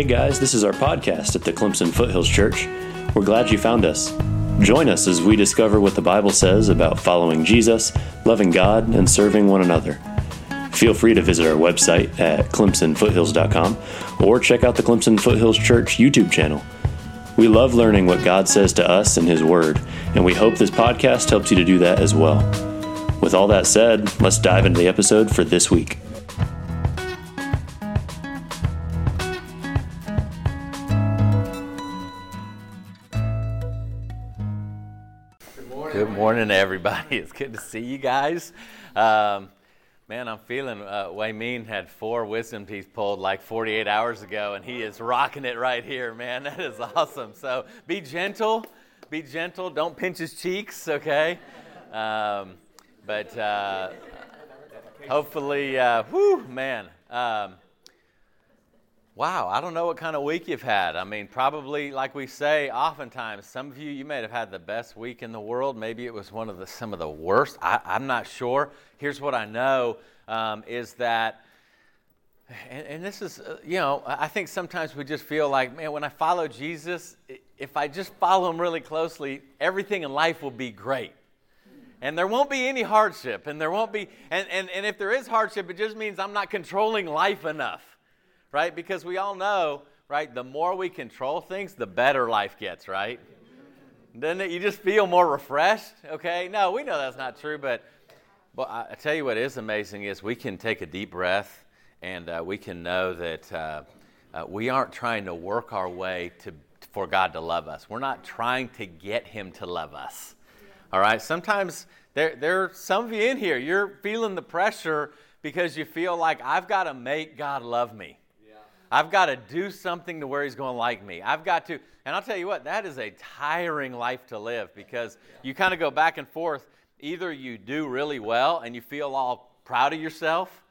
Hey guys, this is our podcast at the Clemson Foothills Church. We're glad you found us. Join us as we discover what the Bible says about following Jesus, loving God, and serving one another. Feel free to visit our website at clemsonfoothills.com or check out the Clemson Foothills Church YouTube channel. We love learning what God says to us in His Word, and we hope this podcast helps you to do that as well. With all that said, let's dive into the episode for this week. Morning, everybody. It's good to see you guys. Um, man, I'm feeling. Uh, Wei Min had four wisdom teeth pulled like 48 hours ago, and he is rocking it right here, man. That is awesome. So be gentle, be gentle. Don't pinch his cheeks, okay? Um, but uh, hopefully, uh, whew, man. Um, Wow, I don't know what kind of week you've had. I mean, probably like we say oftentimes, some of you you may have had the best week in the world. Maybe it was one of the some of the worst. I, am not sure. Here's what I know um, is that, and, and this is uh, you know I think sometimes we just feel like man, when I follow Jesus, if I just follow him really closely, everything in life will be great. And there won't be any hardship, and there won't be, and, and, and if there is hardship, it just means I'm not controlling life enough right? Because we all know, right, the more we control things, the better life gets, right? Doesn't it? You just feel more refreshed, okay? No, we know that's not true, but, but I, tell you what is amazing is we can take a deep breath and uh, we can know that uh, uh, we aren't trying to work our way to, for God to love us. We're not trying to get Him to love us. All right? Sometimes there, there are some of you in here, you're feeling the pressure because you feel like I've got to make God love me. I've got to do something to where he's going to like me. I've got to, and I'll tell you what, that is a tiring life to live because you kind of go back and forth. Either you do really well and you feel all proud of yourself,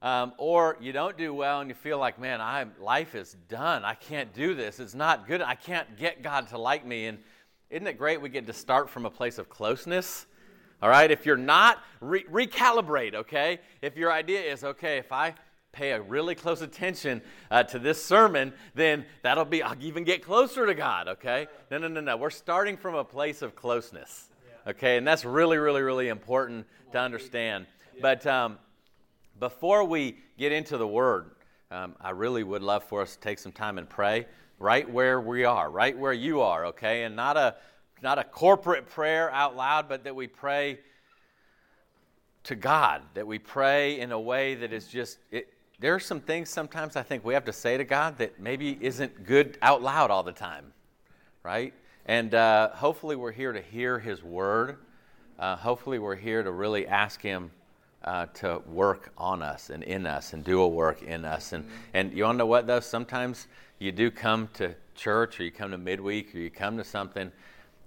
um, or you don't do well and you feel like, man, I life is done. I can't do this. It's not good. I can't get God to like me. And isn't it great we get to start from a place of closeness? All right, if you're not, re- recalibrate, okay? If your idea is, okay, if I pay a really close attention uh, to this sermon, then that'll be, I'll even get closer to God, okay? No, no, no, no. We're starting from a place of closeness, okay? And that's really, really, really important to understand. But um, before we get into the Word, um, I really would love for us to take some time and pray right where we are, right where you are, okay? And not a, not a corporate prayer out loud, but that we pray to God, that we pray in a way that is just, it, there are some things sometimes I think we have to say to God that maybe isn't good out loud all the time, right? And uh, hopefully we're here to hear His word. Uh, hopefully we're here to really ask Him uh, to work on us and in us and do a work in us. And, and you to know what, though? Sometimes you do come to church or you come to midweek or you come to something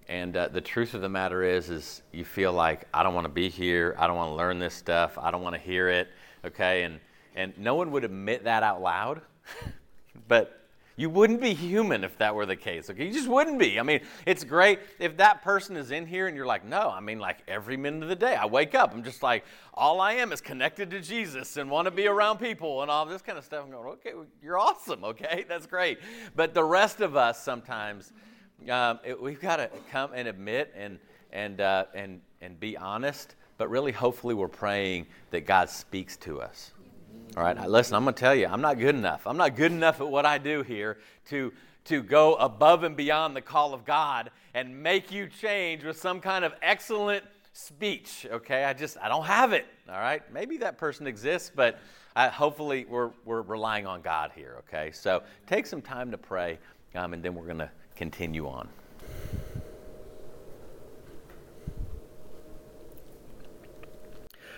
and uh, the truth of the matter is is you feel like i don't want to be here i don't want to learn this stuff i don't want to hear it okay and and no one would admit that out loud, but you wouldn't be human if that were the case. Okay, you just wouldn't be. I mean, it's great if that person is in here and you're like, no. I mean, like every minute of the day, I wake up, I'm just like, all I am is connected to Jesus and want to be around people and all this kind of stuff. I'm going, okay, you're awesome. Okay, that's great. But the rest of us sometimes, um, it, we've got to come and admit and and uh, and and be honest. But really, hopefully, we're praying that God speaks to us. All right, listen, I'm going to tell you, I'm not good enough. I'm not good enough at what I do here to, to go above and beyond the call of God and make you change with some kind of excellent speech, okay? I just, I don't have it, all right? Maybe that person exists, but I, hopefully we're, we're relying on God here, okay? So take some time to pray, um, and then we're going to continue on.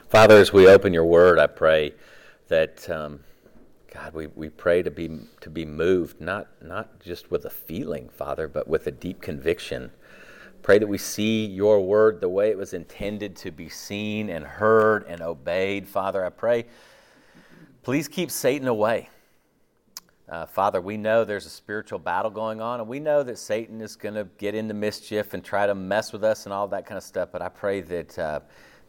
Father, as we open your word, I pray that um, God, we, we pray to be to be moved, not not just with a feeling, Father, but with a deep conviction. Pray that we see your word the way it was intended to be seen and heard and obeyed. Father, I pray, please keep Satan away. Uh, Father, we know there's a spiritual battle going on, and we know that Satan is going to get into mischief and try to mess with us and all that kind of stuff. But I pray that uh,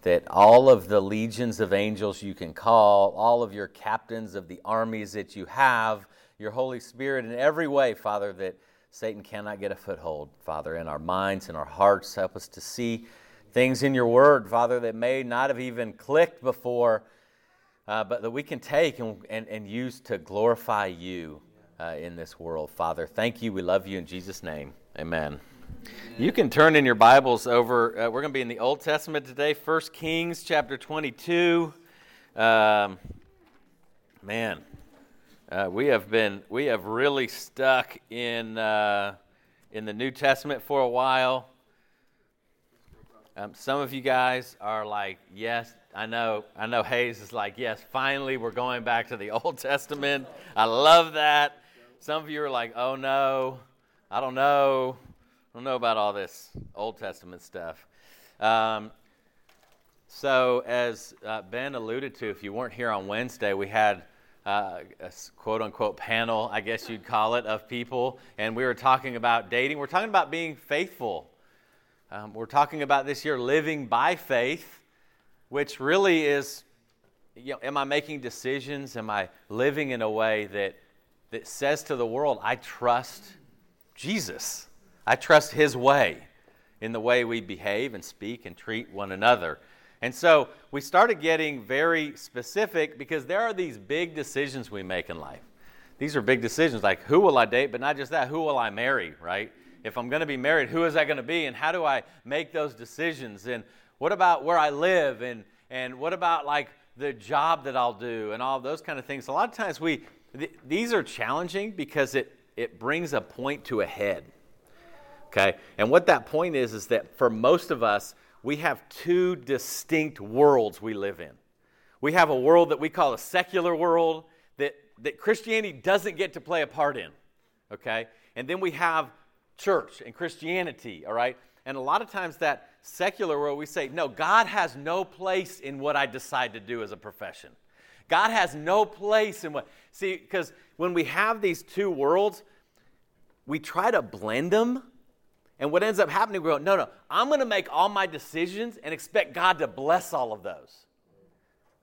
that all of the legions of angels you can call, all of your captains of the armies that you have, your Holy Spirit in every way, Father, that Satan cannot get a foothold, Father, in our minds and our hearts. Help us to see things in your word, Father, that may not have even clicked before, uh, but that we can take and, and, and use to glorify you uh, in this world, Father. Thank you. We love you in Jesus' name. Amen. You can turn in your Bibles over. Uh, we're going to be in the Old Testament today, 1 Kings chapter 22. Um, man, uh, we have been we have really stuck in uh, in the New Testament for a while. Um, some of you guys are like, yes, I know. I know. Hayes is like, yes, finally we're going back to the Old Testament. I love that. Some of you are like, oh no, I don't know. I don't know about all this Old Testament stuff. Um, so, as uh, Ben alluded to, if you weren't here on Wednesday, we had uh, a quote unquote panel, I guess you'd call it, of people, and we were talking about dating. We're talking about being faithful. Um, we're talking about this year living by faith, which really is you know, am I making decisions? Am I living in a way that, that says to the world, I trust Jesus? I trust His way in the way we behave and speak and treat one another. And so we started getting very specific because there are these big decisions we make in life. These are big decisions like who will I date, but not just that, who will I marry, right? If I'm going to be married, who is that going to be and how do I make those decisions? And what about where I live and and what about like the job that I'll do and all those kind of things? A lot of times we th- these are challenging because it it brings a point to a head. Okay? And what that point is, is that for most of us, we have two distinct worlds we live in. We have a world that we call a secular world that, that Christianity doesn't get to play a part in. Okay? And then we have church and Christianity, all right? And a lot of times that secular world, we say, no, God has no place in what I decide to do as a profession. God has no place in what. See, because when we have these two worlds, we try to blend them and what ends up happening, we go, no, no, I'm going to make all my decisions and expect God to bless all of those.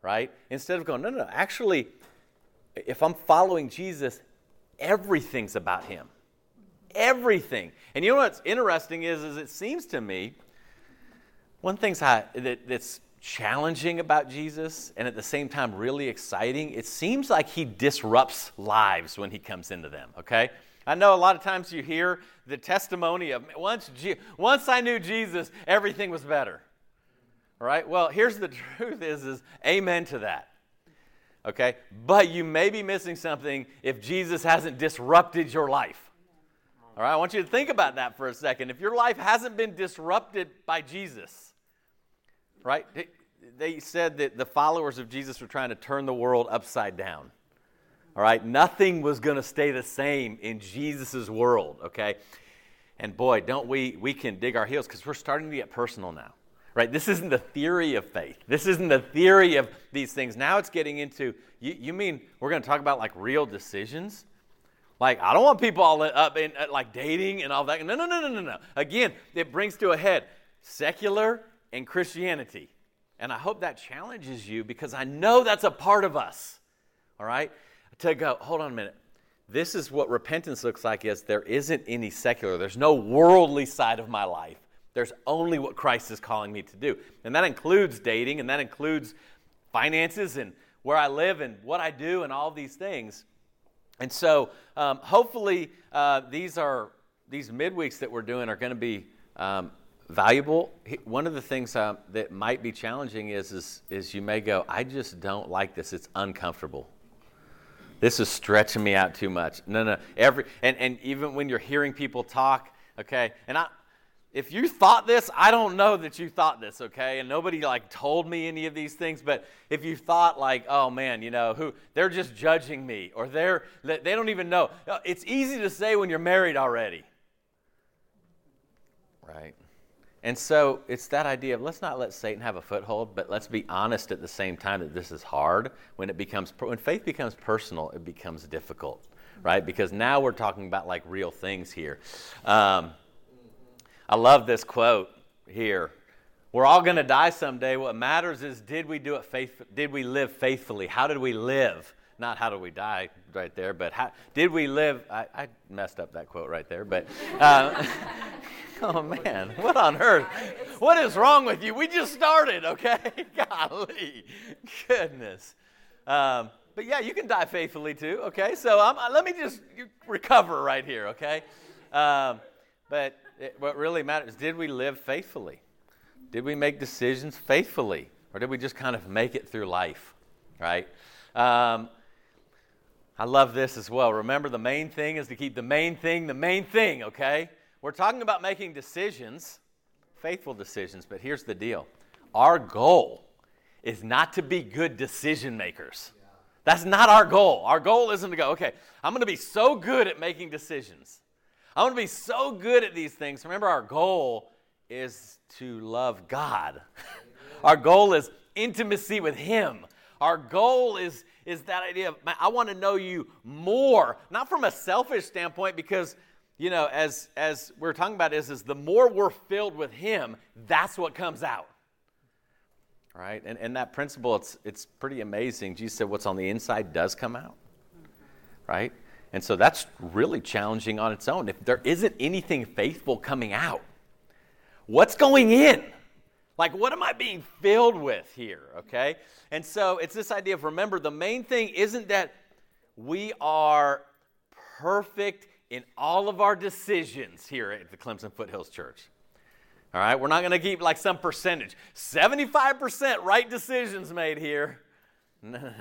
Right? Instead of going, no, no, no, actually, if I'm following Jesus, everything's about Him. Everything. And you know what's interesting is, is it seems to me, one thing that, that's challenging about Jesus and at the same time really exciting, it seems like He disrupts lives when He comes into them, okay? I know a lot of times you hear the testimony of once, once I knew Jesus, everything was better. All right? Well, here's the truth is, is amen to that. Okay? But you may be missing something if Jesus hasn't disrupted your life. All right? I want you to think about that for a second. If your life hasn't been disrupted by Jesus, right? They said that the followers of Jesus were trying to turn the world upside down. All right, nothing was going to stay the same in Jesus' world, okay? And boy, don't we we can dig our heels because we're starting to get personal now. Right? This isn't the theory of faith. This isn't the theory of these things. Now it's getting into you, you mean we're going to talk about like real decisions? Like, I don't want people all up in uh, like dating and all that. No, no, no, no, no, no. Again, it brings to a head secular and Christianity. And I hope that challenges you because I know that's a part of us. All right? To go, hold on a minute. This is what repentance looks like is there isn't any secular, there's no worldly side of my life. There's only what Christ is calling me to do. And that includes dating, and that includes finances, and where I live, and what I do, and all these things. And so, um, hopefully, uh, these are these midweeks that we're doing are going to be um, valuable. One of the things uh, that might be challenging is, is is you may go, I just don't like this. It's uncomfortable. This is stretching me out too much. No, no. Every and, and even when you're hearing people talk, okay, and I if you thought this, I don't know that you thought this, okay? And nobody like told me any of these things, but if you thought like, oh man, you know, who they're just judging me or they're they don't even know. It's easy to say when you're married already. Right? And so it's that idea of let's not let Satan have a foothold, but let's be honest at the same time that this is hard. When it becomes when faith becomes personal, it becomes difficult, right? Because now we're talking about like real things here. Um, I love this quote here. We're all going to die someday. What matters is did we do it faith? Did we live faithfully? How did we live? not how do we die right there, but how, did we live? I, I messed up that quote right there, but. Uh, oh man, what on earth? What is wrong with you? We just started, okay? Golly, goodness. Um, but yeah, you can die faithfully too, okay? So I'm, let me just recover right here, okay? Um, but it, what really matters did we live faithfully? Did we make decisions faithfully? Or did we just kind of make it through life, right? Um, I love this as well. Remember, the main thing is to keep the main thing the main thing, okay? We're talking about making decisions, faithful decisions, but here's the deal our goal is not to be good decision makers. That's not our goal. Our goal isn't to go, okay, I'm going to be so good at making decisions. I'm going to be so good at these things. Remember, our goal is to love God. our goal is intimacy with Him. Our goal is, is that idea of, man, I want to know you more, not from a selfish standpoint, because, you know, as, as we're talking about is, is the more we're filled with Him, that's what comes out. Right? And, and that principle, it's, it's pretty amazing. Jesus said what's on the inside does come out. Right? And so that's really challenging on its own. If there isn't anything faithful coming out, what's going in? Like, what am I being filled with here? Okay? And so it's this idea of remember, the main thing isn't that we are perfect in all of our decisions here at the Clemson Foothills Church. All right? We're not going to keep like some percentage. 75% right decisions made here. No, no, no.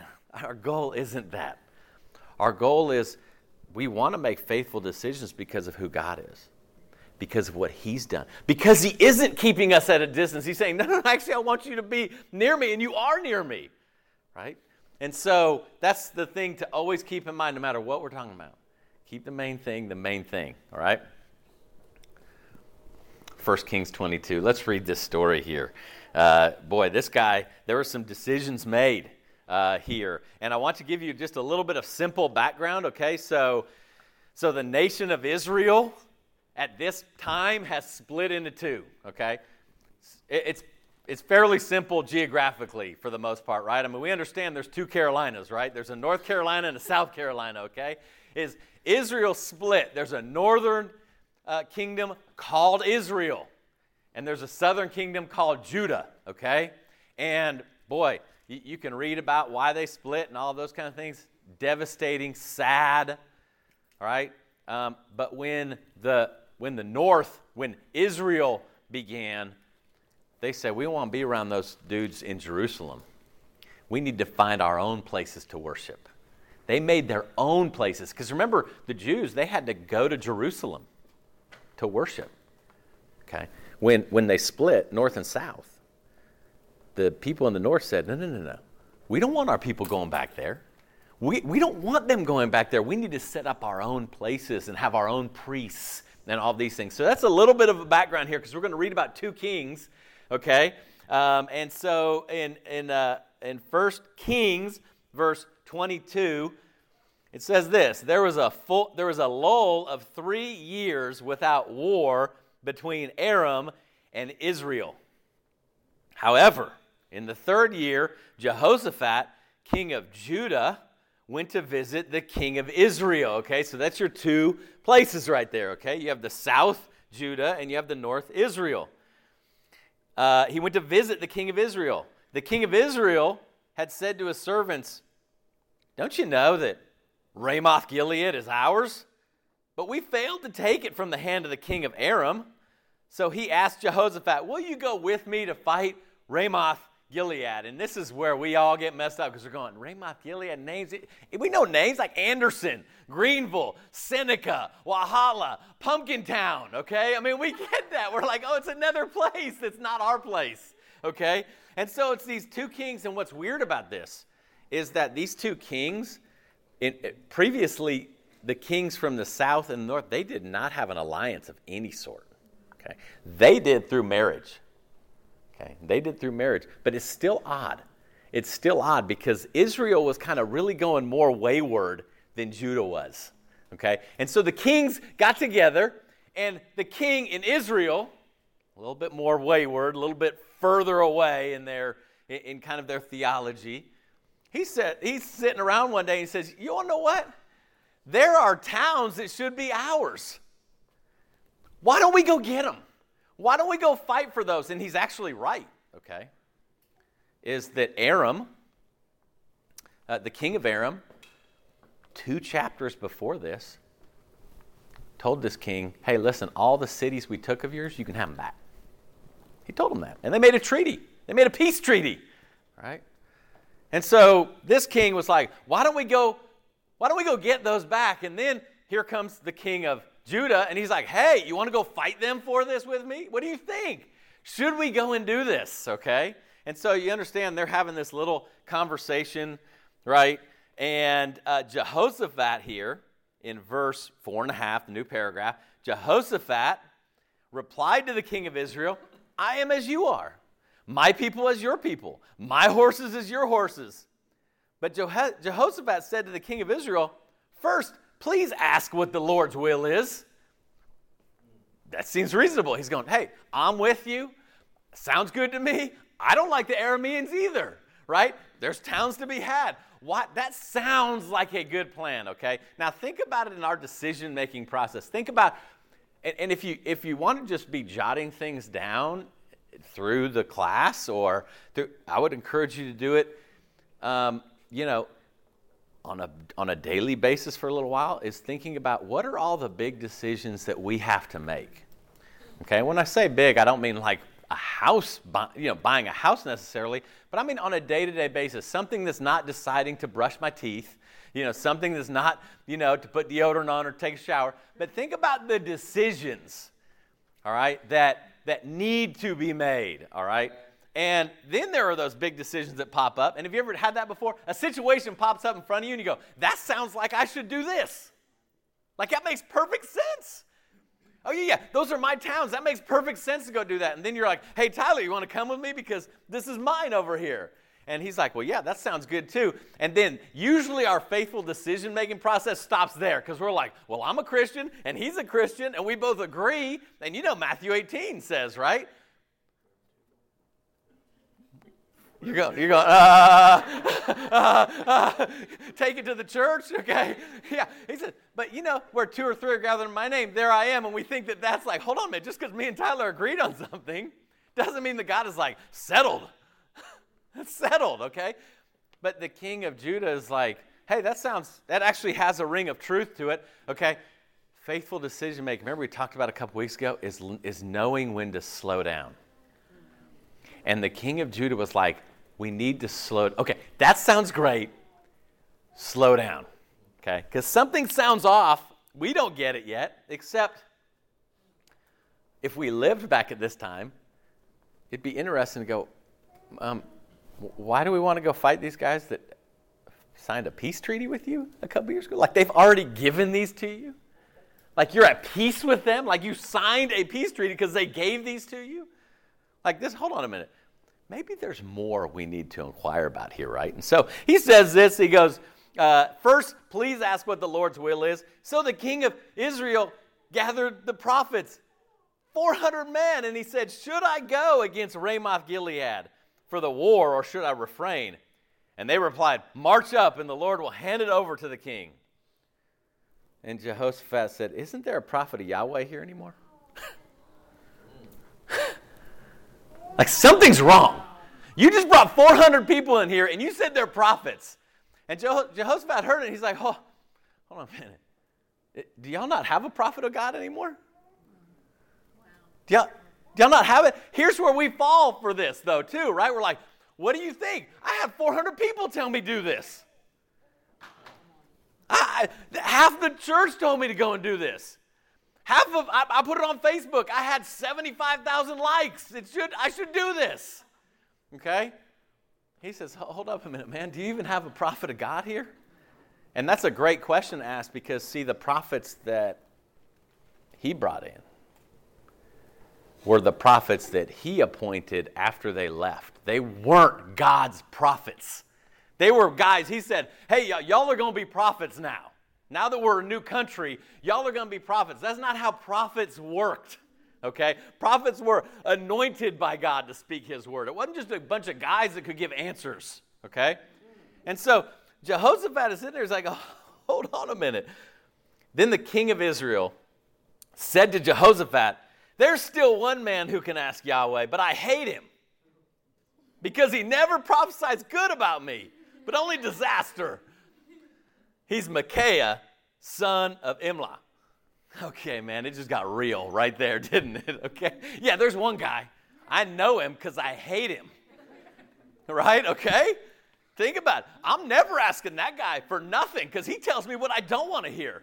Our goal isn't that. Our goal is we want to make faithful decisions because of who God is, because of what He's done, because He isn't keeping us at a distance. He's saying, No, no, actually, I want you to be near me, and you are near me, right? And so that's the thing to always keep in mind no matter what we're talking about. Keep the main thing the main thing, all right? 1 Kings 22. Let's read this story here. Uh, boy, this guy, there were some decisions made uh, here. And I want to give you just a little bit of simple background, okay? So, so the nation of Israel at this time has split into two, okay? It, it's, it's fairly simple geographically for the most part, right? I mean, we understand there's two Carolinas, right? There's a North Carolina and a South Carolina, okay? Is Israel split? There's a northern uh, kingdom called Israel, and there's a southern kingdom called Judah, okay? And boy, you, you can read about why they split and all those kind of things. Devastating, sad, all right? Um, but when the, when the north, when Israel began, they said, We want to be around those dudes in Jerusalem. We need to find our own places to worship. They made their own places. Because remember, the Jews, they had to go to Jerusalem to worship. Okay? When, when they split north and south, the people in the north said, no, no, no, no. We don't want our people going back there. We, we don't want them going back there. We need to set up our own places and have our own priests and all these things. So that's a little bit of a background here because we're going to read about two kings, okay? Um, and so in, in, uh, in 1 Kings, verse 22, it says this there was, a full, there was a lull of three years without war between Aram and Israel. However, in the third year, Jehoshaphat, king of Judah, went to visit the king of Israel. Okay, so that's your two places right there. Okay, you have the south Judah and you have the north Israel. Uh, he went to visit the king of Israel. The king of Israel had said to his servants, Don't you know that Ramoth Gilead is ours? But we failed to take it from the hand of the king of Aram. So he asked Jehoshaphat, Will you go with me to fight Ramoth Gilead. And this is where we all get messed up because we're going, Ramoth Gilead names. It, We know names like Anderson, Greenville, Seneca, Walhalla, Pumpkin Town, okay? I mean, we get that. We're like, oh, it's another place that's not our place, okay? And so it's these two kings. And what's weird about this is that these two kings, in, eh, previously, the kings from the south and north, they did not have an alliance of any sort, okay? They did through marriage. Okay, they did through marriage, but it's still odd. It's still odd because Israel was kind of really going more wayward than Judah was. Okay, and so the kings got together, and the king in Israel, a little bit more wayward, a little bit further away in their in kind of their theology, he said, he's sitting around one day and he says, You want to know what? There are towns that should be ours. Why don't we go get them? Why don't we go fight for those? And he's actually right, okay? Is that Aram, uh, the king of Aram, two chapters before this, told this king, Hey, listen, all the cities we took of yours, you can have them back. He told them that. And they made a treaty, they made a peace treaty, right? And so this king was like, why don't we go, why don't we go get those back? And then here comes the king of Judah, and he's like, hey, you want to go fight them for this with me? What do you think? Should we go and do this? Okay? And so you understand they're having this little conversation, right? And uh, Jehoshaphat here in verse four and a half, the new paragraph, Jehoshaphat replied to the king of Israel, I am as you are my people as your people, my horses as your horses. But Jehoshaphat said to the king of Israel, First, please ask what the Lord's will is. That seems reasonable. He's going, Hey, I'm with you. Sounds good to me. I don't like the Arameans either, right? There's towns to be had. What? That sounds like a good plan, okay? Now think about it in our decision making process. Think about, and, and if, you, if you want to just be jotting things down through the class or through, I would encourage you to do it, um, you know, on a, on a daily basis for a little while is thinking about what are all the big decisions that we have to make. Okay, when I say big, I don't mean like a house, you know, buying a house necessarily, but I mean on a day-to-day basis, something that's not deciding to brush my teeth, you know, something that's not, you know, to put deodorant on or take a shower, but think about the decisions, all right, that that need to be made, all right? And then there are those big decisions that pop up. And have you ever had that before? A situation pops up in front of you and you go, that sounds like I should do this. Like that makes perfect sense. Oh, yeah, yeah, those are my towns. That makes perfect sense to go do that. And then you're like, hey, Tyler, you want to come with me? Because this is mine over here. And he's like, Well, yeah, that sounds good too. And then usually our faithful decision making process stops there because we're like, Well, I'm a Christian and he's a Christian and we both agree. And you know, Matthew 18 says, right? You go, you go, uh, uh, uh, take it to the church, okay? Yeah, he said, but you know, where two or three are gathered in my name, there I am. And we think that that's like, hold on a minute, just because me and Tyler agreed on something doesn't mean that God is like settled. That's settled, okay? But the king of Judah is like, hey, that sounds, that actually has a ring of truth to it, okay? Faithful decision making, remember we talked about a couple weeks ago, is, is knowing when to slow down. And the king of Judah was like, we need to slow, okay, that sounds great. Slow down, okay? Because something sounds off. We don't get it yet, except if we lived back at this time, it'd be interesting to go, um, why do we want to go fight these guys that signed a peace treaty with you a couple years ago? Like they've already given these to you? Like you're at peace with them? Like you signed a peace treaty because they gave these to you? Like this, hold on a minute. Maybe there's more we need to inquire about here, right? And so he says this. He goes, uh, First, please ask what the Lord's will is. So the king of Israel gathered the prophets, 400 men, and he said, Should I go against Ramoth Gilead? For the war, or should I refrain? And they replied, March up, and the Lord will hand it over to the king. And Jehoshaphat said, Isn't there a prophet of Yahweh here anymore? like something's wrong. You just brought 400 people in here and you said they're prophets. And Jehoshaphat heard it. He's like, oh, hold on a minute. Do y'all not have a prophet of God anymore? Do y'all, y'all not have it? Here's where we fall for this, though, too, right? We're like, what do you think? I had 400 people tell me do this. I, half the church told me to go and do this. Half of I, I put it on Facebook. I had 75,000 likes. It should I should do this. Okay? He says, "Hold up a minute, man. Do you even have a prophet of God here?" And that's a great question to ask because see the prophets that he brought in were the prophets that he appointed after they left. They weren't God's prophets. They were guys, he said, hey, y- y'all are going to be prophets now. Now that we're a new country, y'all are going to be prophets. That's not how prophets worked. Okay? Prophets were anointed by God to speak his word. It wasn't just a bunch of guys that could give answers. Okay? And so Jehoshaphat is sitting there, he's like, oh, hold on a minute. Then the king of Israel said to Jehoshaphat, There's still one man who can ask Yahweh, but I hate him because he never prophesies good about me, but only disaster. He's Micaiah, son of Imlah. Okay, man, it just got real right there, didn't it? Okay. Yeah, there's one guy. I know him because I hate him. Right? Okay? Think about it. I'm never asking that guy for nothing because he tells me what I don't want to hear.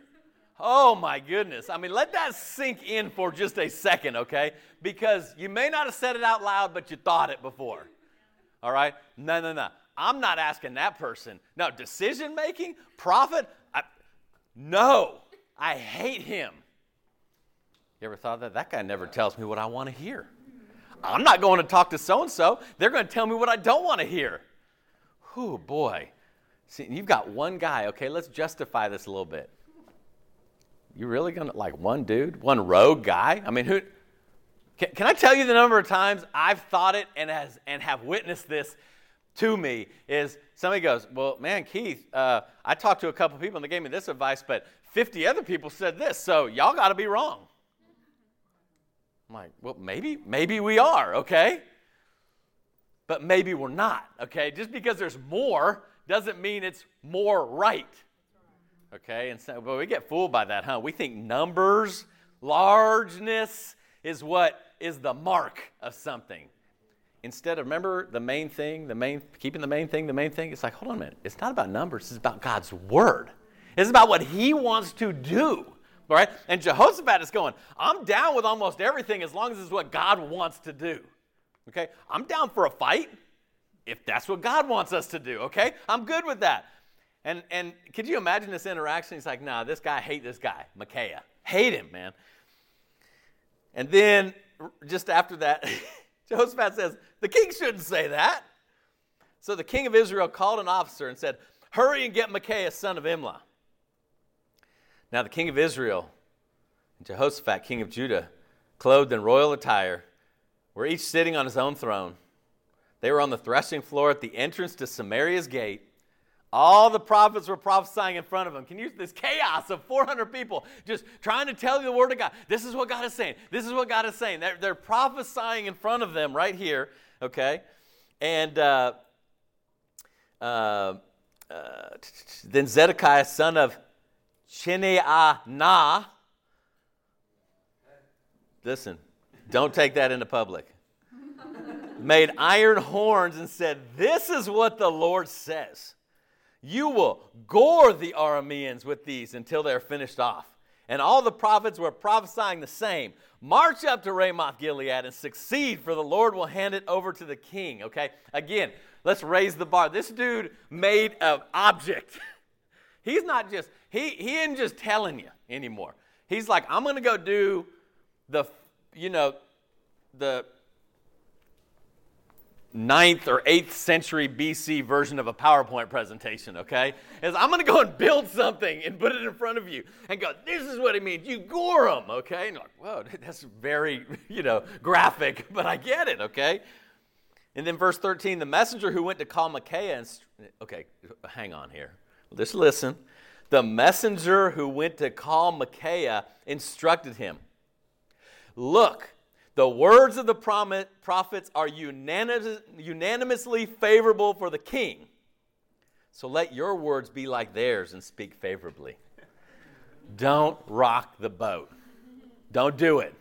Oh my goodness. I mean, let that sink in for just a second, okay? Because you may not have said it out loud, but you thought it before. All right? No, no, no. I'm not asking that person. No, decision making, prophet, I, no, I hate him. You ever thought that? That guy never tells me what I want to hear. I'm not going to talk to so and so. They're going to tell me what I don't want to hear. Oh boy. See, you've got one guy. Okay, let's justify this a little bit. You really gonna like one dude, one rogue guy? I mean, who? Can, can I tell you the number of times I've thought it and has and have witnessed this to me? Is somebody goes, well, man, Keith, uh, I talked to a couple people and they gave me this advice, but 50 other people said this, so y'all got to be wrong. I'm like, well, maybe, maybe we are, okay? But maybe we're not, okay? Just because there's more doesn't mean it's more right. Okay, and so but we get fooled by that, huh? We think numbers, largeness is what is the mark of something. Instead of remember the main thing, the main keeping the main thing, the main thing, it's like, hold on a minute. It's not about numbers, it's about God's word. It's about what he wants to do. Right? And Jehoshaphat is going, I'm down with almost everything as long as it's what God wants to do. Okay? I'm down for a fight if that's what God wants us to do. Okay? I'm good with that. And, and could you imagine this interaction? He's like, nah, this guy, hate this guy, Micaiah. Hate him, man. And then just after that, Jehoshaphat says, the king shouldn't say that. So the king of Israel called an officer and said, hurry and get Micaiah, son of Imlah. Now the king of Israel and Jehoshaphat, king of Judah, clothed in royal attire, were each sitting on his own throne. They were on the threshing floor at the entrance to Samaria's gate. All the prophets were prophesying in front of him. Can you this chaos of 400 people just trying to tell you the word of God? This is what God is saying. This is what God is saying. They're, they're prophesying in front of them right here, okay? And uh, uh, uh, then Zedekiah, son of Chenaanah, listen, don't take that into public, made iron horns and said, This is what the Lord says. You will gore the Arameans with these until they're finished off. And all the prophets were prophesying the same. March up to Ramoth Gilead and succeed, for the Lord will hand it over to the king. Okay? Again, let's raise the bar. This dude made an object. He's not just, he, he isn't just telling you anymore. He's like, I'm going to go do the, you know, the ninth or eighth century BC version of a PowerPoint presentation, okay? Is I'm gonna go and build something and put it in front of you and go, this is what it means. You gore them, okay? And like, whoa, that's very, you know, graphic, but I get it, okay? And then verse 13, the messenger who went to call Micaiah, and, okay, hang on here. Just listen. The messenger who went to call Micaiah instructed him, look, the words of the prophets are unanimously favorable for the king. So let your words be like theirs and speak favorably. Don't rock the boat. Don't do it.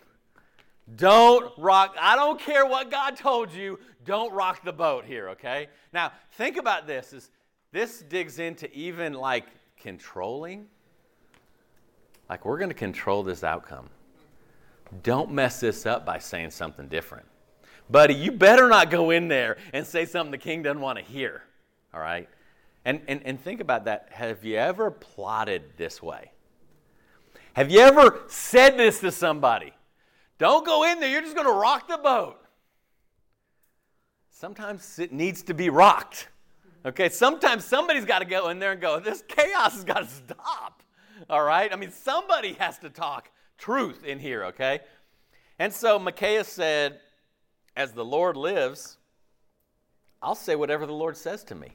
Don't rock. I don't care what God told you. Don't rock the boat here, okay? Now, think about this. Is this digs into even like controlling? Like we're going to control this outcome. Don't mess this up by saying something different. Buddy, you better not go in there and say something the king doesn't want to hear. All right? And, and, and think about that. Have you ever plotted this way? Have you ever said this to somebody? Don't go in there, you're just going to rock the boat. Sometimes it needs to be rocked. Okay, sometimes somebody's got to go in there and go, this chaos has got to stop. All right? I mean, somebody has to talk truth in here, okay? And so Micaiah said, As the Lord lives, I'll say whatever the Lord says to me.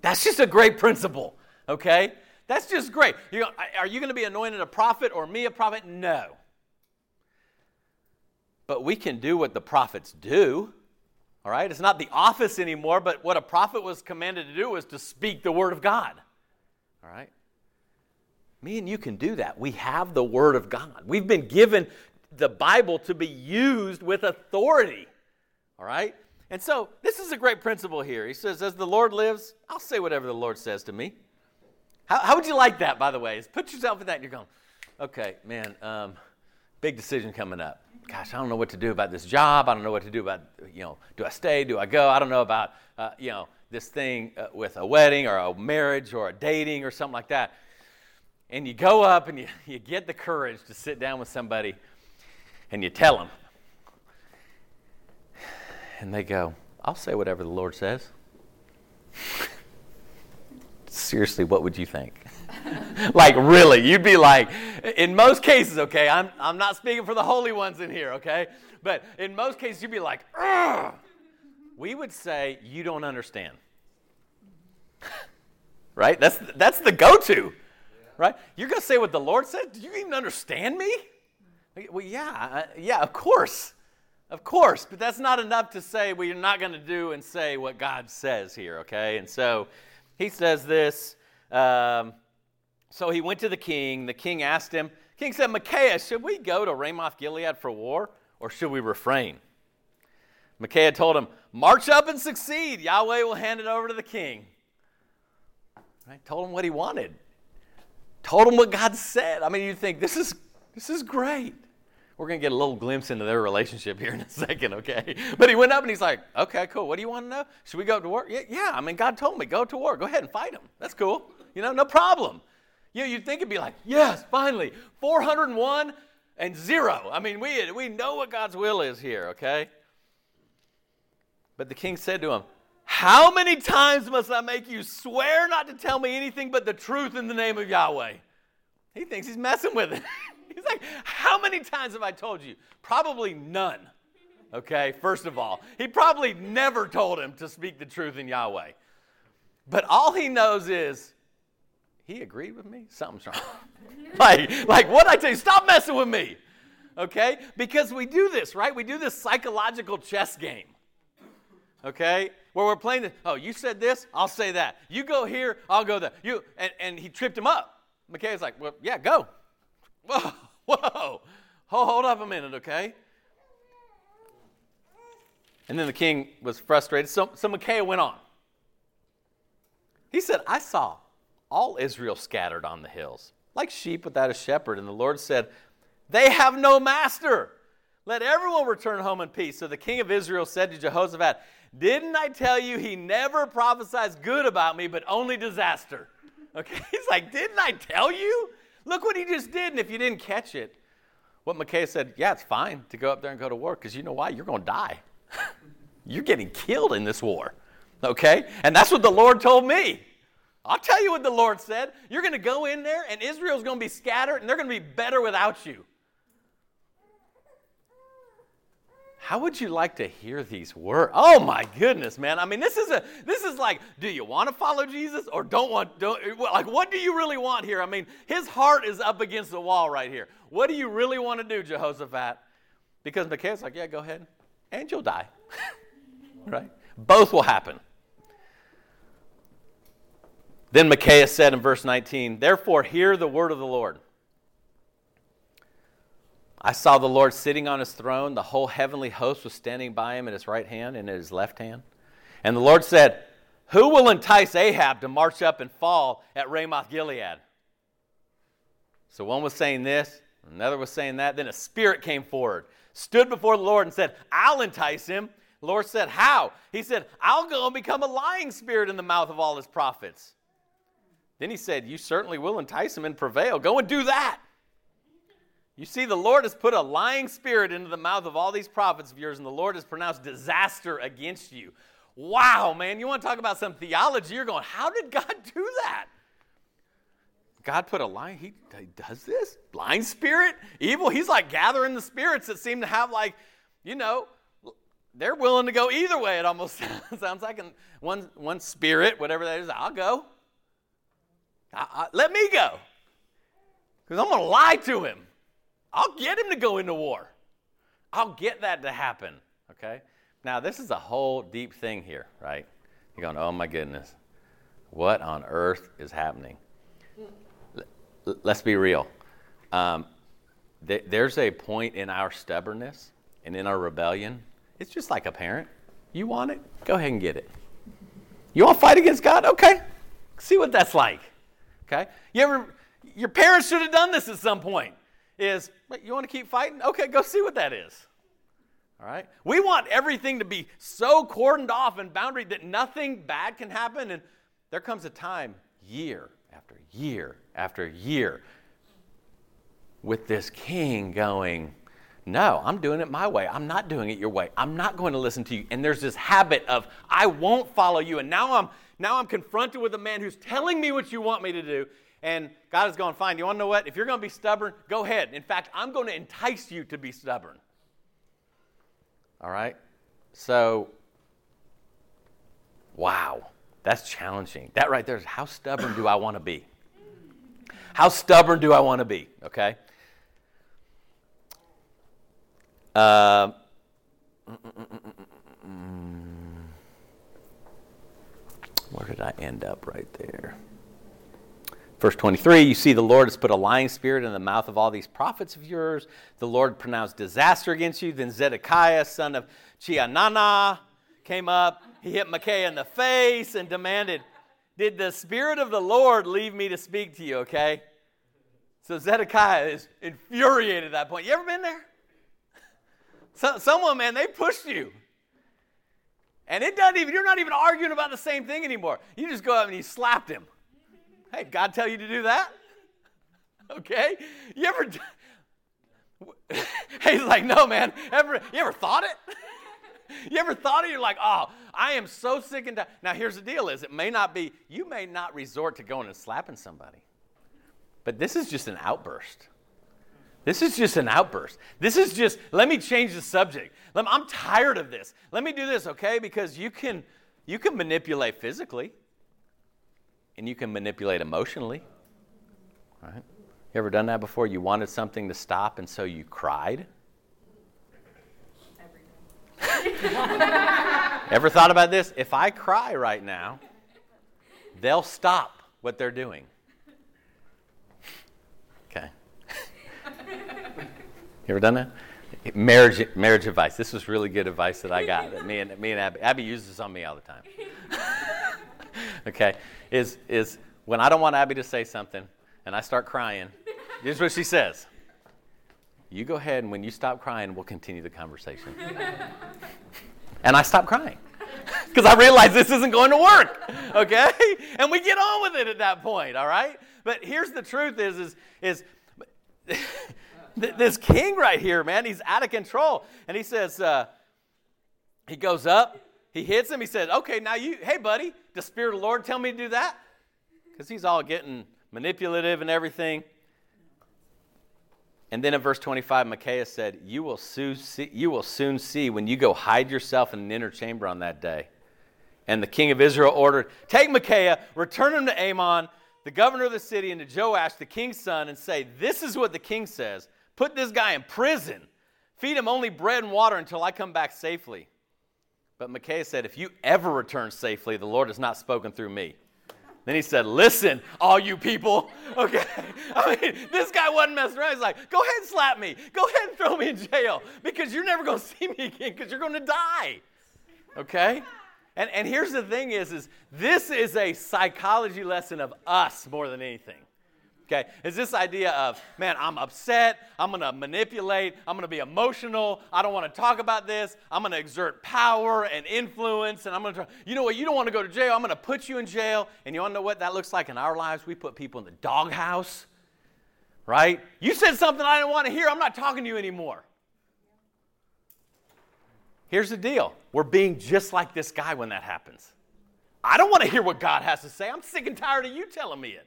That's just a great principle, okay? That's just great. You are you going to be anointed a prophet or me a prophet? No. But we can do what the prophets do. All right? It's not the office anymore, but what a prophet was commanded to do was to speak the word of God. All right? Me and you can do that. We have the word of God. We've been given the Bible to be used with authority. All right? And so, this is a great principle here. He says, As the Lord lives, I'll say whatever the Lord says to me. How, how would you like that, by the way? Is put yourself in that and you're going, okay, man, um, big decision coming up. Gosh, I don't know what to do about this job. I don't know what to do about, you know, do I stay? Do I go? I don't know about, uh, you know, this thing uh, with a wedding or a marriage or a dating or something like that. And you go up and you, you get the courage to sit down with somebody and you tell them. And they go, I'll say whatever the Lord says. seriously, what would you think? like, really, you'd be like, in most cases, okay, I'm, I'm not speaking for the holy ones in here, okay? But in most cases, you'd be like, Ugh! we would say, you don't understand. right? That's, that's the go to, right? You're going to say what the Lord said? Do you even understand me? Well, yeah, yeah, of course. Of course, but that's not enough to say, well, you're not going to do and say what God says here, okay? And so he says this. Um, so he went to the king. The king asked him, King said, Micaiah, should we go to Ramoth Gilead for war or should we refrain? Micaiah told him, March up and succeed. Yahweh will hand it over to the king. Right? Told him what he wanted. Told him what God said. I mean, you think this is this is great. We're to get a little glimpse into their relationship here in a second, okay? But he went up and he's like, okay, cool. What do you want to know? Should we go to war? Yeah, yeah. I mean, God told me, go to war. Go ahead and fight him. That's cool. You know, no problem. Know, you'd think it'd be like, yes, finally, 401 and zero. I mean, we, we know what God's will is here, okay? But the king said to him, How many times must I make you swear not to tell me anything but the truth in the name of Yahweh? He thinks he's messing with it. He's like, How many times have I told you? Probably none. Okay, first of all, he probably never told him to speak the truth in Yahweh. But all he knows is, he agreed with me? Something's wrong. like, like what I tell you, stop messing with me. Okay? Because we do this, right? We do this psychological chess game. Okay? Where we're playing this, oh, you said this, I'll say that. You go here, I'll go there. You and, and he tripped him up. McKay's like, well, yeah, go. Whoa, whoa. Hold up a minute, okay? And then the king was frustrated. So, so Micaiah went on. He said, I saw all Israel scattered on the hills, like sheep without a shepherd. And the Lord said, They have no master. Let everyone return home in peace. So the king of Israel said to Jehoshaphat, Didn't I tell you he never prophesies good about me, but only disaster? Okay, he's like, Didn't I tell you? Look what he just did. And if you didn't catch it, what Micaiah said, yeah, it's fine to go up there and go to war because you know why? You're going to die. You're getting killed in this war. Okay? And that's what the Lord told me. I'll tell you what the Lord said. You're going to go in there and Israel's going to be scattered and they're going to be better without you. How would you like to hear these words? Oh my goodness, man. I mean, this is a this is like, do you want to follow Jesus or don't want don't like what do you really want here? I mean, his heart is up against the wall right here. What do you really want to do, Jehoshaphat? Because Micaiah's like, yeah, go ahead. And you'll die. right? Both will happen. Then Micaiah said in verse 19, Therefore, hear the word of the Lord. I saw the Lord sitting on his throne. The whole heavenly host was standing by him at his right hand and at his left hand. And the Lord said, Who will entice Ahab to march up and fall at Ramoth Gilead? So one was saying this, another was saying that. Then a spirit came forward, stood before the Lord, and said, I'll entice him. The Lord said, How? He said, I'll go and become a lying spirit in the mouth of all his prophets. Then he said, You certainly will entice him and prevail. Go and do that. You see, the Lord has put a lying spirit into the mouth of all these prophets of yours, and the Lord has pronounced disaster against you. Wow, man, you want to talk about some theology? You're going, how did God do that? God put a lying, he, he does this? Blind spirit? Evil? He's like gathering the spirits that seem to have, like, you know, they're willing to go either way. It almost sounds like in one, one spirit, whatever that is, I'll go. I, I, let me go. Because I'm going to lie to him. I'll get him to go into war. I'll get that to happen. Okay? Now, this is a whole deep thing here, right? You're going, oh my goodness. What on earth is happening? Let's be real. Um, th- there's a point in our stubbornness and in our rebellion it's just like a parent. You want it? Go ahead and get it. You want to fight against God? Okay. See what that's like. Okay? You ever your parents should have done this at some point. Is you want to keep fighting? Okay, go see what that is. All right? We want everything to be so cordoned off and boundary that nothing bad can happen. And there comes a time, year after year after year, with this king going, no, I'm doing it my way. I'm not doing it your way. I'm not going to listen to you. And there's this habit of I won't follow you. And now I'm now I'm confronted with a man who's telling me what you want me to do. And God is going, fine, you want to know what? If you're going to be stubborn, go ahead. In fact, I'm going to entice you to be stubborn. All right? So, wow, that's challenging. That right there is how stubborn do I want to be? How stubborn do I want to be? Okay? Uh, where did I end up right there? Verse 23, you see, the Lord has put a lying spirit in the mouth of all these prophets of yours. The Lord pronounced disaster against you. Then Zedekiah, son of Chenaanah, came up. He hit Micaiah in the face and demanded, Did the Spirit of the Lord leave me to speak to you, okay? So Zedekiah is infuriated at that point. You ever been there? So, someone, man, they pushed you. And it doesn't even, you're not even arguing about the same thing anymore. You just go up and you slapped him. Hey, God tell you to do that? Okay? You ever, he's like, no, man. Ever, you ever thought it? you ever thought it? You're like, oh, I am so sick and tired. Now, here's the deal is it may not be, you may not resort to going and slapping somebody. But this is just an outburst. This is just an outburst. This is just, let me change the subject. I'm tired of this. Let me do this, okay? Because you can, you can manipulate physically and you can manipulate emotionally. Right? You ever done that before? You wanted something to stop and so you cried? Ever thought about this? If I cry right now, they'll stop what they're doing. You ever done that? Marriage, marriage advice. This was really good advice that I got. me and me and Abby. Abby uses this on me all the time. okay, is is when I don't want Abby to say something and I start crying. Here's what she says. You go ahead, and when you stop crying, we'll continue the conversation. and I stop crying because I realize this isn't going to work. Okay, and we get on with it at that point. All right. But here's the truth: is is is this king right here, man, he's out of control. And he says, uh, he goes up, he hits him, he says, okay, now you, hey, buddy, the Spirit of the Lord tell me to do that? Because he's all getting manipulative and everything. And then in verse 25, Micaiah said, you will, soon see, you will soon see when you go hide yourself in an inner chamber on that day. And the king of Israel ordered, Take Micaiah, return him to Amon, the governor of the city, and to Joash, the king's son, and say, This is what the king says Put this guy in prison. Feed him only bread and water until I come back safely. But Micaiah said, If you ever return safely, the Lord has not spoken through me. Then he said, Listen, all you people. Okay. I mean, this guy wasn't messing around. He's like, Go ahead and slap me. Go ahead and throw me in jail because you're never going to see me again because you're going to die. Okay? And, and here's the thing is, is this is a psychology lesson of us more than anything okay? Is this idea of, man, I'm upset, I'm gonna manipulate, I'm gonna be emotional, I don't wanna talk about this, I'm gonna exert power and influence, and I'm gonna try, you know what, you don't wanna go to jail, I'm gonna put you in jail, and you wanna know what that looks like in our lives? We put people in the doghouse, right? You said something I didn't wanna hear, I'm not talking to you anymore. Here's the deal we're being just like this guy when that happens. I don't want to hear what God has to say. I'm sick and tired of you telling me it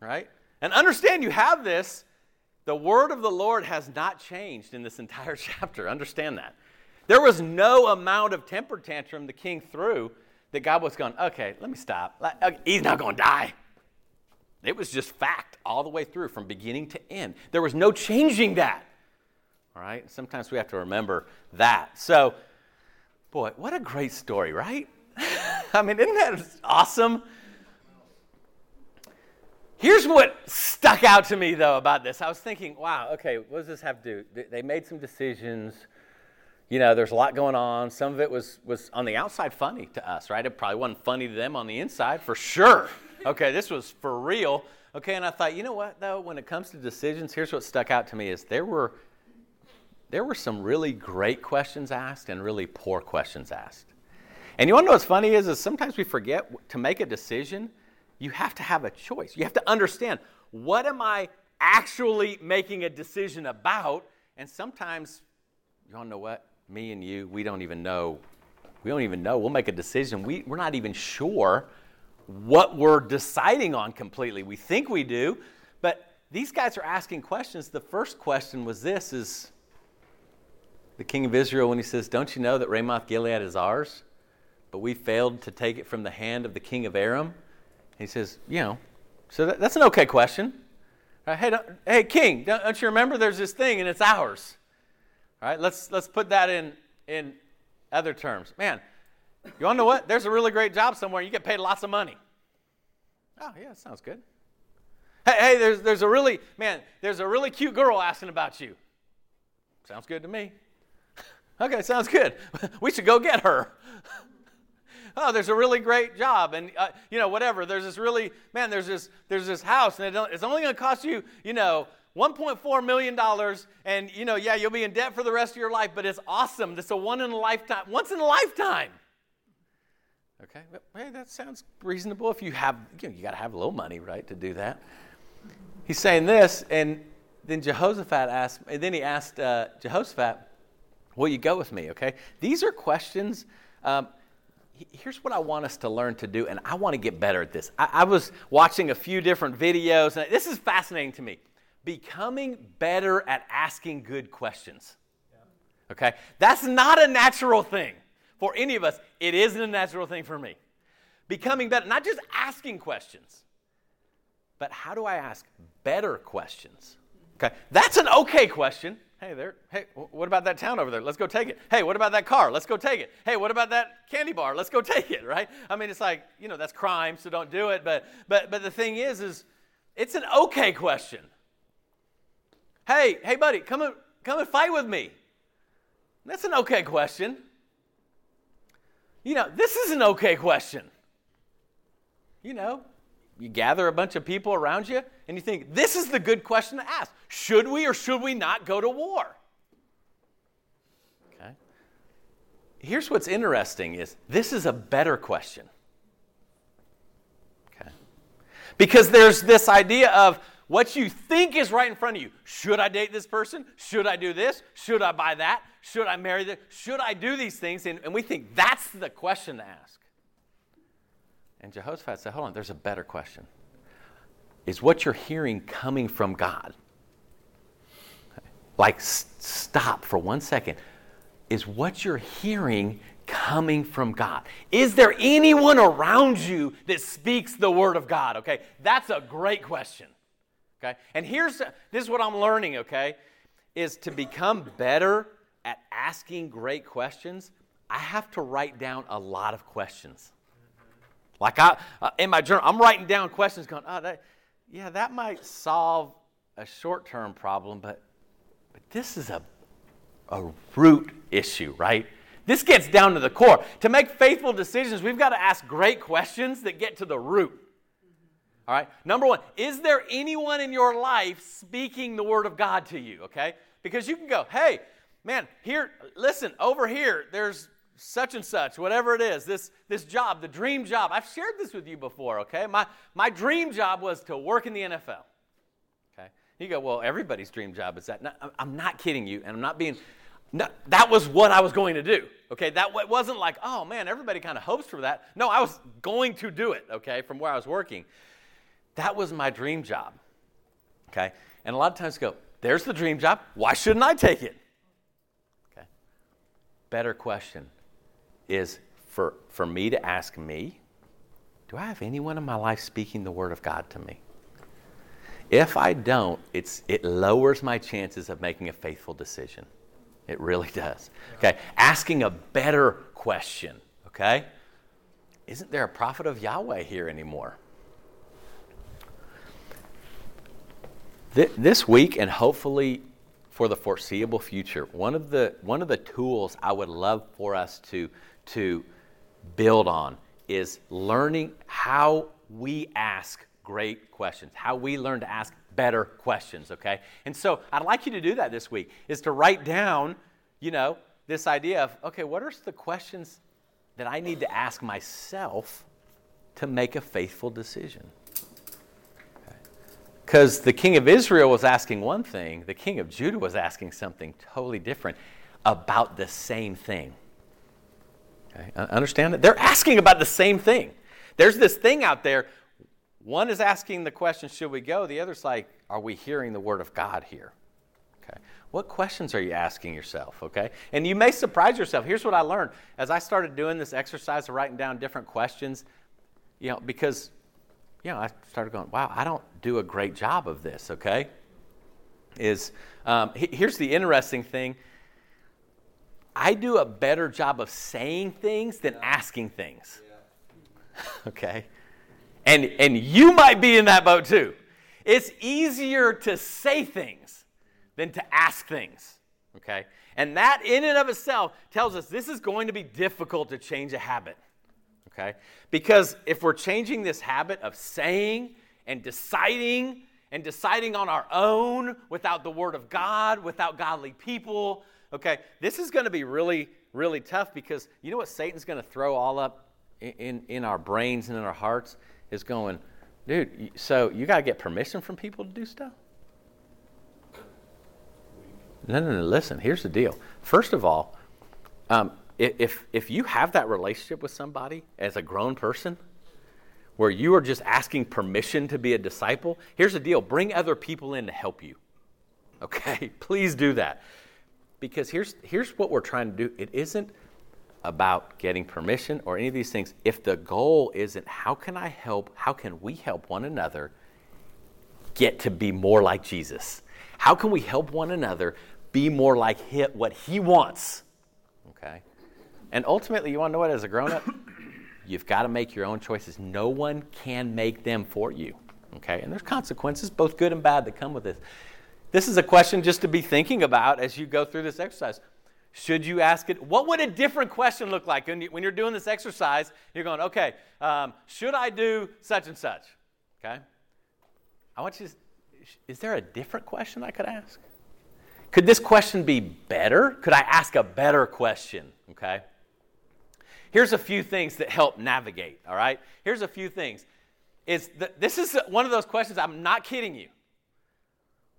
right? And understand you have this. The word of the Lord has not changed in this entire chapter. Understand that. There was no amount of temper tantrum the king threw that God was going, okay, let me stop. Uh, he's not going to die. It was just fact all the way through from beginning to end. There was no changing that. All right? Sometimes we have to remember that. So, boy, what a great story, right? I mean, isn't that awesome? Here's what stuck out to me, though, about this. I was thinking, wow, okay, what does this have to do? They made some decisions. You know, there's a lot going on. Some of it was, was on the outside funny to us, right? It probably wasn't funny to them on the inside, for sure. Okay, this was for real. Okay, and I thought, you know what, though, when it comes to decisions, here's what stuck out to me is there were there were some really great questions asked and really poor questions asked. And you want to know what's funny is, is sometimes we forget to make a decision, you have to have a choice. You have to understand what am I actually making a decision about? And sometimes, to know what? Me and you, we don't even know. We don't even know. We'll make a decision. We, we're not even sure what we're deciding on completely. We think we do, but these guys are asking questions. The first question was this is the king of Israel when he says, Don't you know that Ramoth Gilead is ours? But we failed to take it from the hand of the king of Aram. He says, You know, so that, that's an okay question. Right, hey, hey, king, don't, don't, you remember there's this thing and it's ours? All right, let's, let's put that in, in other terms. Man, you want to know what? There's a really great job somewhere. You get paid lots of money. Oh, yeah, sounds good. Hey, hey, there's, there's a really, man, there's a really cute girl asking about you. Sounds good to me. Okay, sounds good. We should go get her. oh, there's a really great job, and uh, you know, whatever. There's this really man. There's this there's this house, and it's only going to cost you, you know, 1.4 million dollars, and you know, yeah, you'll be in debt for the rest of your life, but it's awesome. It's a one in a lifetime, once in a lifetime. Okay, hey, that sounds reasonable. If you have, you, know, you got to have a little money, right, to do that. He's saying this, and then Jehoshaphat asked, and then he asked uh, Jehoshaphat, Will you go with me? Okay? These are questions. Um, here's what I want us to learn to do, and I want to get better at this. I, I was watching a few different videos, and this is fascinating to me. Becoming better at asking good questions. Okay? That's not a natural thing for any of us. It isn't a natural thing for me. Becoming better, not just asking questions, but how do I ask better questions? Okay? That's an okay question. Hey, there. Hey, what about that town over there? Let's go take it. Hey, what about that car? Let's go take it. Hey, what about that candy bar? Let's go take it. Right? I mean, it's like you know that's crime, so don't do it. But but but the thing is, is it's an okay question. Hey, hey, buddy, come and come and fight with me. That's an okay question. You know, this is an okay question. You know, you gather a bunch of people around you and you think, this is the good question to ask. Should we or should we not go to war? Okay. Here's what's interesting is this is a better question. Okay. Because there's this idea of what you think is right in front of you. Should I date this person? Should I do this? Should I buy that? Should I marry this? Should I do these things? And, and we think that's the question to ask. And Jehoshaphat said, Hold on, there's a better question. Is what you're hearing coming from God? Like, stop for one second. Is what you're hearing coming from God? Is there anyone around you that speaks the word of God? Okay, that's a great question. Okay, and here's this is what I'm learning. Okay, is to become better at asking great questions. I have to write down a lot of questions. Like I, uh, in my journal, I'm writing down questions going, oh, that, yeah, that might solve a short term problem, but, but this is a, a root issue, right? This gets down to the core. To make faithful decisions, we've got to ask great questions that get to the root. All right? Number one, is there anyone in your life speaking the word of God to you? Okay? Because you can go, hey, man, here, listen, over here, there's such and such, whatever it is, this, this job, the dream job. I've shared this with you before, okay? My, my dream job was to work in the NFL. Okay? You go, well, everybody's dream job is that. No, I'm not kidding you, and I'm not being, no, that was what I was going to do. Okay, that wasn't like, oh man, everybody kind of hopes for that. No, I was going to do it, okay, from where I was working. That was my dream job. Okay? And a lot of times go, there's the dream job. Why shouldn't I take it? Okay. Better question is for, for me to ask me, do I have anyone in my life speaking the Word of God to me? If I don't, it's, it lowers my chances of making a faithful decision. It really does. Okay, asking a better question, okay? Isn't there a prophet of Yahweh here anymore? This week, and hopefully for the foreseeable future, one of the, one of the tools I would love for us to, to build on is learning how we ask great questions, how we learn to ask better questions, okay? And so I'd like you to do that this week, is to write down, you know, this idea of, okay, what are the questions that I need to ask myself to make a faithful decision? Because the king of Israel was asking one thing, the king of Judah was asking something totally different about the same thing. Okay? Understand that? They're asking about the same thing. There's this thing out there. One is asking the question, should we go? The other's like, are we hearing the word of God here? Okay. What questions are you asking yourself? Okay. And you may surprise yourself. Here's what I learned as I started doing this exercise of writing down different questions, you know, because, you know, I started going, wow, I don't do a great job of this, okay? Is um, here's the interesting thing I do a better job of saying things than asking things. okay? And, and you might be in that boat too. It's easier to say things than to ask things. Okay? And that in and of itself tells us this is going to be difficult to change a habit. Okay? Because if we're changing this habit of saying and deciding and deciding on our own without the Word of God, without godly people, Okay, this is going to be really, really tough because you know what Satan's going to throw all up in, in, our brains and in our hearts is going, dude, so you got to get permission from people to do stuff? No, no, no. Listen, here's the deal. First of all, um, if, if you have that relationship with somebody as a grown person, where you are just asking permission to be a disciple, here's the deal bring other people in to help you. Okay? Please do that. Because here's, here's what we're trying to do it isn't about getting permission or any of these things. If the goal isn't how can I help, how can we help one another get to be more like Jesus? How can we help one another be more like him, what he wants? Okay? And ultimately, you want to know what, as a grown up, you've got to make your own choices. No one can make them for you. Okay? And there's consequences, both good and bad, that come with this. This is a question just to be thinking about as you go through this exercise. Should you ask it? What would a different question look like when, you, are doing this exercise? You're going, okay, um, should I do such and such? Okay? I want you to, is there a different question I could ask? Could this question be better? Could I ask a better question? Okay? Here's a few things that help navigate, all right? Here's a few things. Is this is one of those questions, I'm not kidding you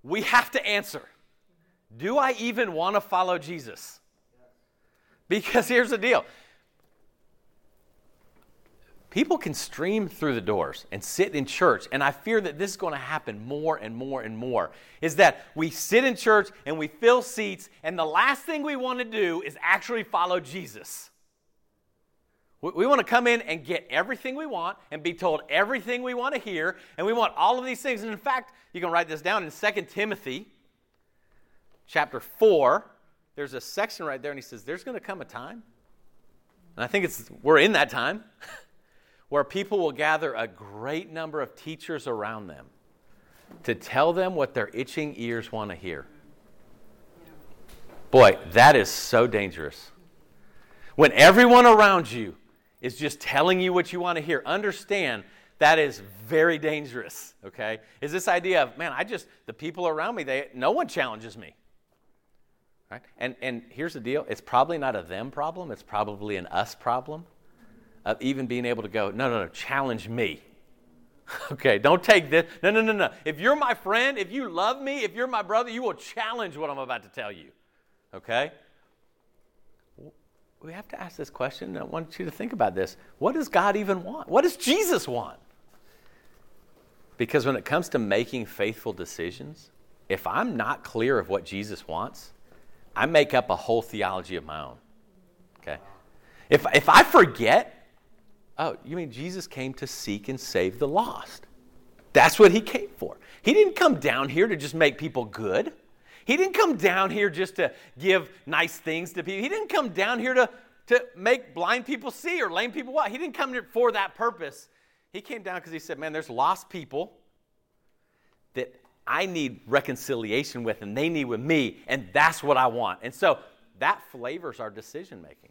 we have to answer. Do I even want to follow Jesus? Because here's the deal. People can stream through the doors and sit in church and i fear that this is going to happen more and more and more is that we sit in church and we fill seats and the last thing we want to do is actually follow jesus we, want to come in and get everything we want and be told everything we want to hear and we want all of these things and in fact you can write this down in 2 Timothy chapter 4. There's a section right there, and he says, There's going to come a time, and I think it's we're in that time, where people will gather a great number of teachers around them to tell them what their itching ears want to hear. Boy, that is so dangerous. When everyone around you is just telling you what you want to hear, understand that is very dangerous, okay? Is this idea of, man, I just, the people around me, they, no one challenges me. Right? And, and here's the deal it's probably not a them problem, it's probably an us problem of even being able to go, no, no, no, challenge me. okay, don't take this. No, no, no, no. If you're my friend, if you love me, if you're my brother, you will challenge what I'm about to tell you. Okay? We have to ask this question. I want you to think about this. What does God even want? What does Jesus want? Because when it comes to making faithful decisions, if I'm not clear of what Jesus wants, I make up a whole theology of my own. Okay? If, if I forget, oh, you mean Jesus came to seek and save the lost? That's what he came for. He didn't come down here to just make people good. He didn't come down here just to give nice things to people. He didn't come down here to, to make blind people see or lame people walk. He didn't come here for that purpose. He came down because he said, Man, there's lost people that I need reconciliation with and they need with me, and that's what I want. And so that flavors our decision making.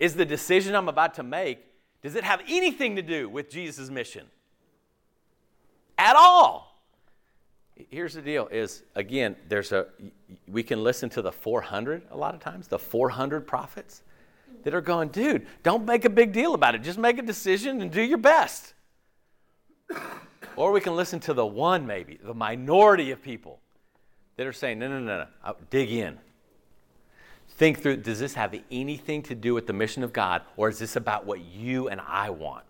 Is the decision I'm about to make, does it have anything to do with Jesus' mission? At all. Here's the deal is again, there's a we can listen to the 400 a lot of times, the 400 prophets that are going, dude, don't make a big deal about it. Just make a decision and do your best. or we can listen to the one, maybe, the minority of people that are saying, no, no, no, no, dig in. Think through does this have anything to do with the mission of God, or is this about what you and I want?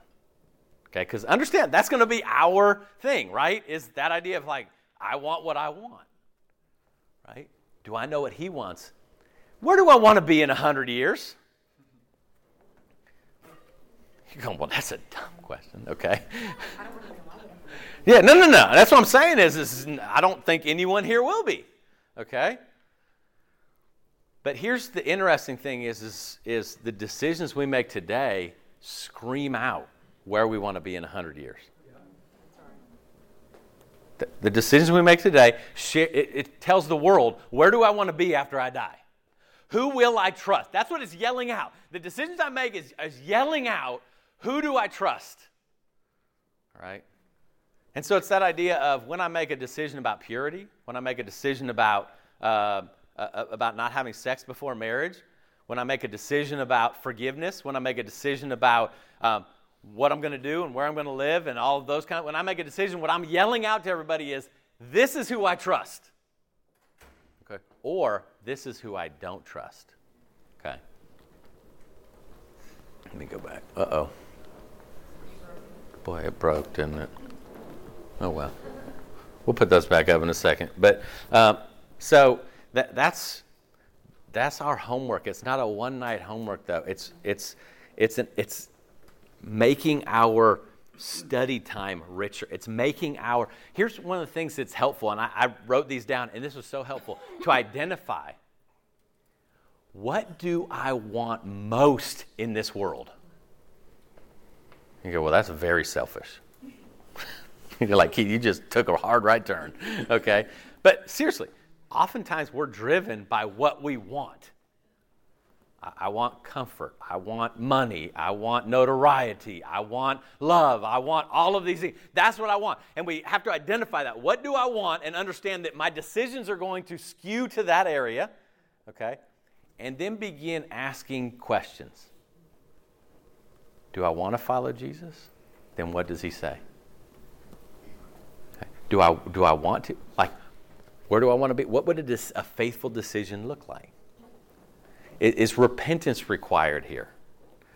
Okay, because understand, that's going to be our thing, right? Is that idea of like, I want what I want, right? Do I know what He wants? Where do I want to be in 100 years? You're going, well, that's a dumb question, okay? yeah, no, no, no. That's what I'm saying is, is I don't think anyone here will be, okay? But here's the interesting thing is, is, is the decisions we make today scream out where we want to be in 100 years. The, decisions we make today, it, tells the world, where do I want to be after I die? Who will I trust? That's what it's yelling out. The decisions I make is, is yelling out who do I trust? Right? And so it's that idea of when I make a decision about purity, when I make a decision about, uh, uh, about not having sex before marriage, when I make a decision about forgiveness, when I make a decision about um, what I'm going to do and where I'm going to live and all of those kind of, when I make a decision, what I'm yelling out to everybody is, this is who I trust. Okay. Or this is who I don't trust. Okay. Let me go back. Uh oh. Boy, it broke, didn't it? Oh, well. We'll put those back up in a second. But um, so that, that's, that's our homework. It's not a one night homework, though. It's, it's, it's, an, it's making our study time richer. It's making our. Here's one of the things that's helpful, and I, I wrote these down, and this was so helpful to identify what do I want most in this world? You go, well, that's very selfish. You're like, you just took a hard right turn. Okay? But seriously, oftentimes we're driven by what we want. I want comfort. I want money. I want notoriety. I want love. I want all of these things. That's what I want. And we have to identify that. What do I want? And understand that my decisions are going to skew to that area. Okay? And then begin asking questions. Do I want to follow Jesus? Then what does he say? Okay. Do I do I want to like where do I want to be? What would a, a faithful decision look like? Is repentance required here?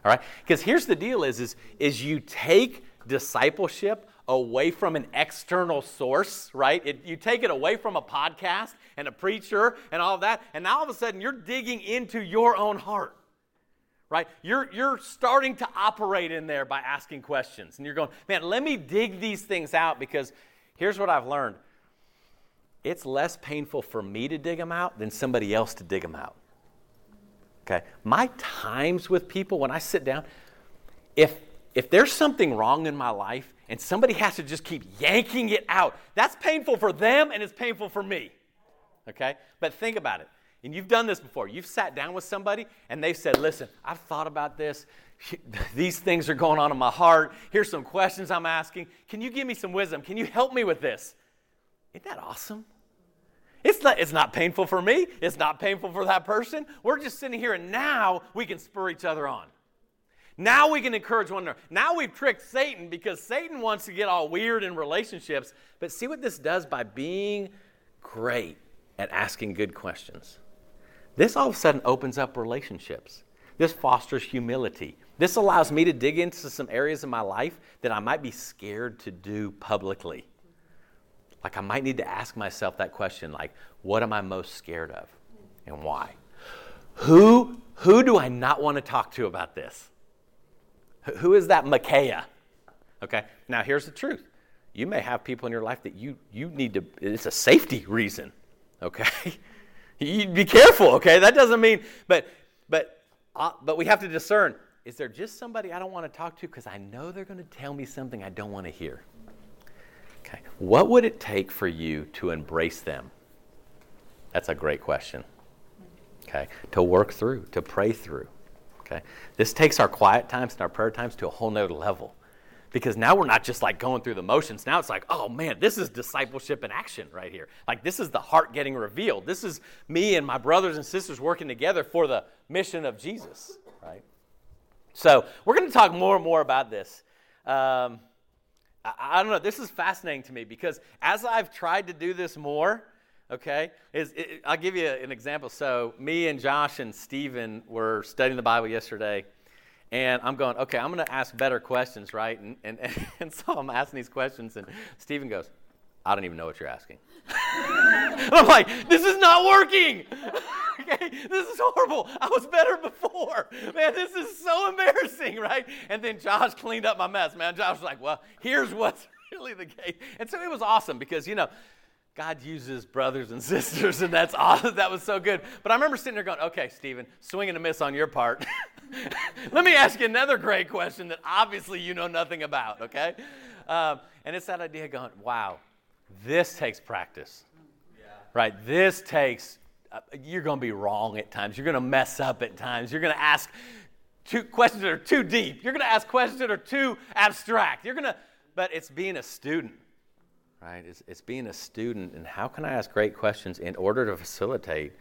All right? Because here's the deal is, is, is you take discipleship away from an external source, right? It, you take it away from a podcast and a preacher and all of that, and now all of a sudden you're digging into your own heart right? You're, you're starting to operate in there by asking questions. And you're going, man, let me dig these things out because here's what I've learned it's less painful for me to dig them out than somebody else to dig them out. Okay? My times with people, when I sit down, if, if there's something wrong in my life and somebody has to just keep yanking it out, that's painful for them and it's painful for me. Okay? But think about it and you've done this before. You've sat down with somebody and they've said, Listen, I've thought about this. These things are going on in my heart. Here's some questions I'm asking. Can you give me some wisdom? Can you help me with this? Isn't that awesome? It's not, it's not painful for me. It's not painful for that person. We're just sitting here and now we can spur each other on. Now we can encourage one another. Now we've tricked Satan because Satan wants to get all weird in relationships. But see what this does by being great at asking good questions. This all of a sudden opens up relationships. This fosters humility. This allows me to dig into some areas of my life that I might be scared to do publicly. Like I might need to ask myself that question like what am I most scared of and why? Who Who do I not want to talk to about this? Who is that Micaiah? Okay, now here's the truth. You may have people in your life that you, you need to, it's a safety reason, okay? you be careful, okay? That doesn't mean, but, but, uh, but we have to discern is there just somebody I don't want to talk to because I know they're going to tell me something I don't want to hear? Okay, what would it take for you to embrace them? That's a great question. Okay, to work through, to pray through. Okay, this takes our quiet times and our prayer times to a whole nother level because now we're not just like going through the motions. Now it's like, oh man, this is discipleship in action right here. Like this is the heart getting revealed. This is me and my brothers and sisters working together for the mission of Jesus, right? So we're going to talk more and more about this. Um, I, I, don't know. This is fascinating to me because as I've tried to do this more, okay, is it, I'll give you an example. So me and Josh and Stephen were studying the Bible yesterday and I'm going, okay, I'm going to ask better questions, right? And, and, and so I'm asking these questions, and Stephen goes, I don't even know what you're asking. I'm like, this is not working. okay, this is horrible. I was better before. Man, this is so embarrassing, right? And then Josh cleaned up my mess, man. Josh was like, well, here's what's really the case. And so it was awesome because, you know, God uses brothers and sisters, and that's awesome. That was so good. But I remember sitting there going, okay, Stephen, swinging a miss on your part. Let me ask you another great question that obviously you know nothing about, okay? Um, and it's that idea going, wow, this takes practice, yeah. right? This takes, uh, you're going to be wrong at times. You're going to mess up at times. You're going to ask two questions that are too deep. You're going to ask questions that are too abstract. You're going to, but it's being a student right? It's, it's being a student, and how can I ask great questions in order to facilitate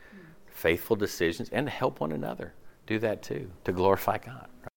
faithful decisions and to help one another do that too, to glorify God, right?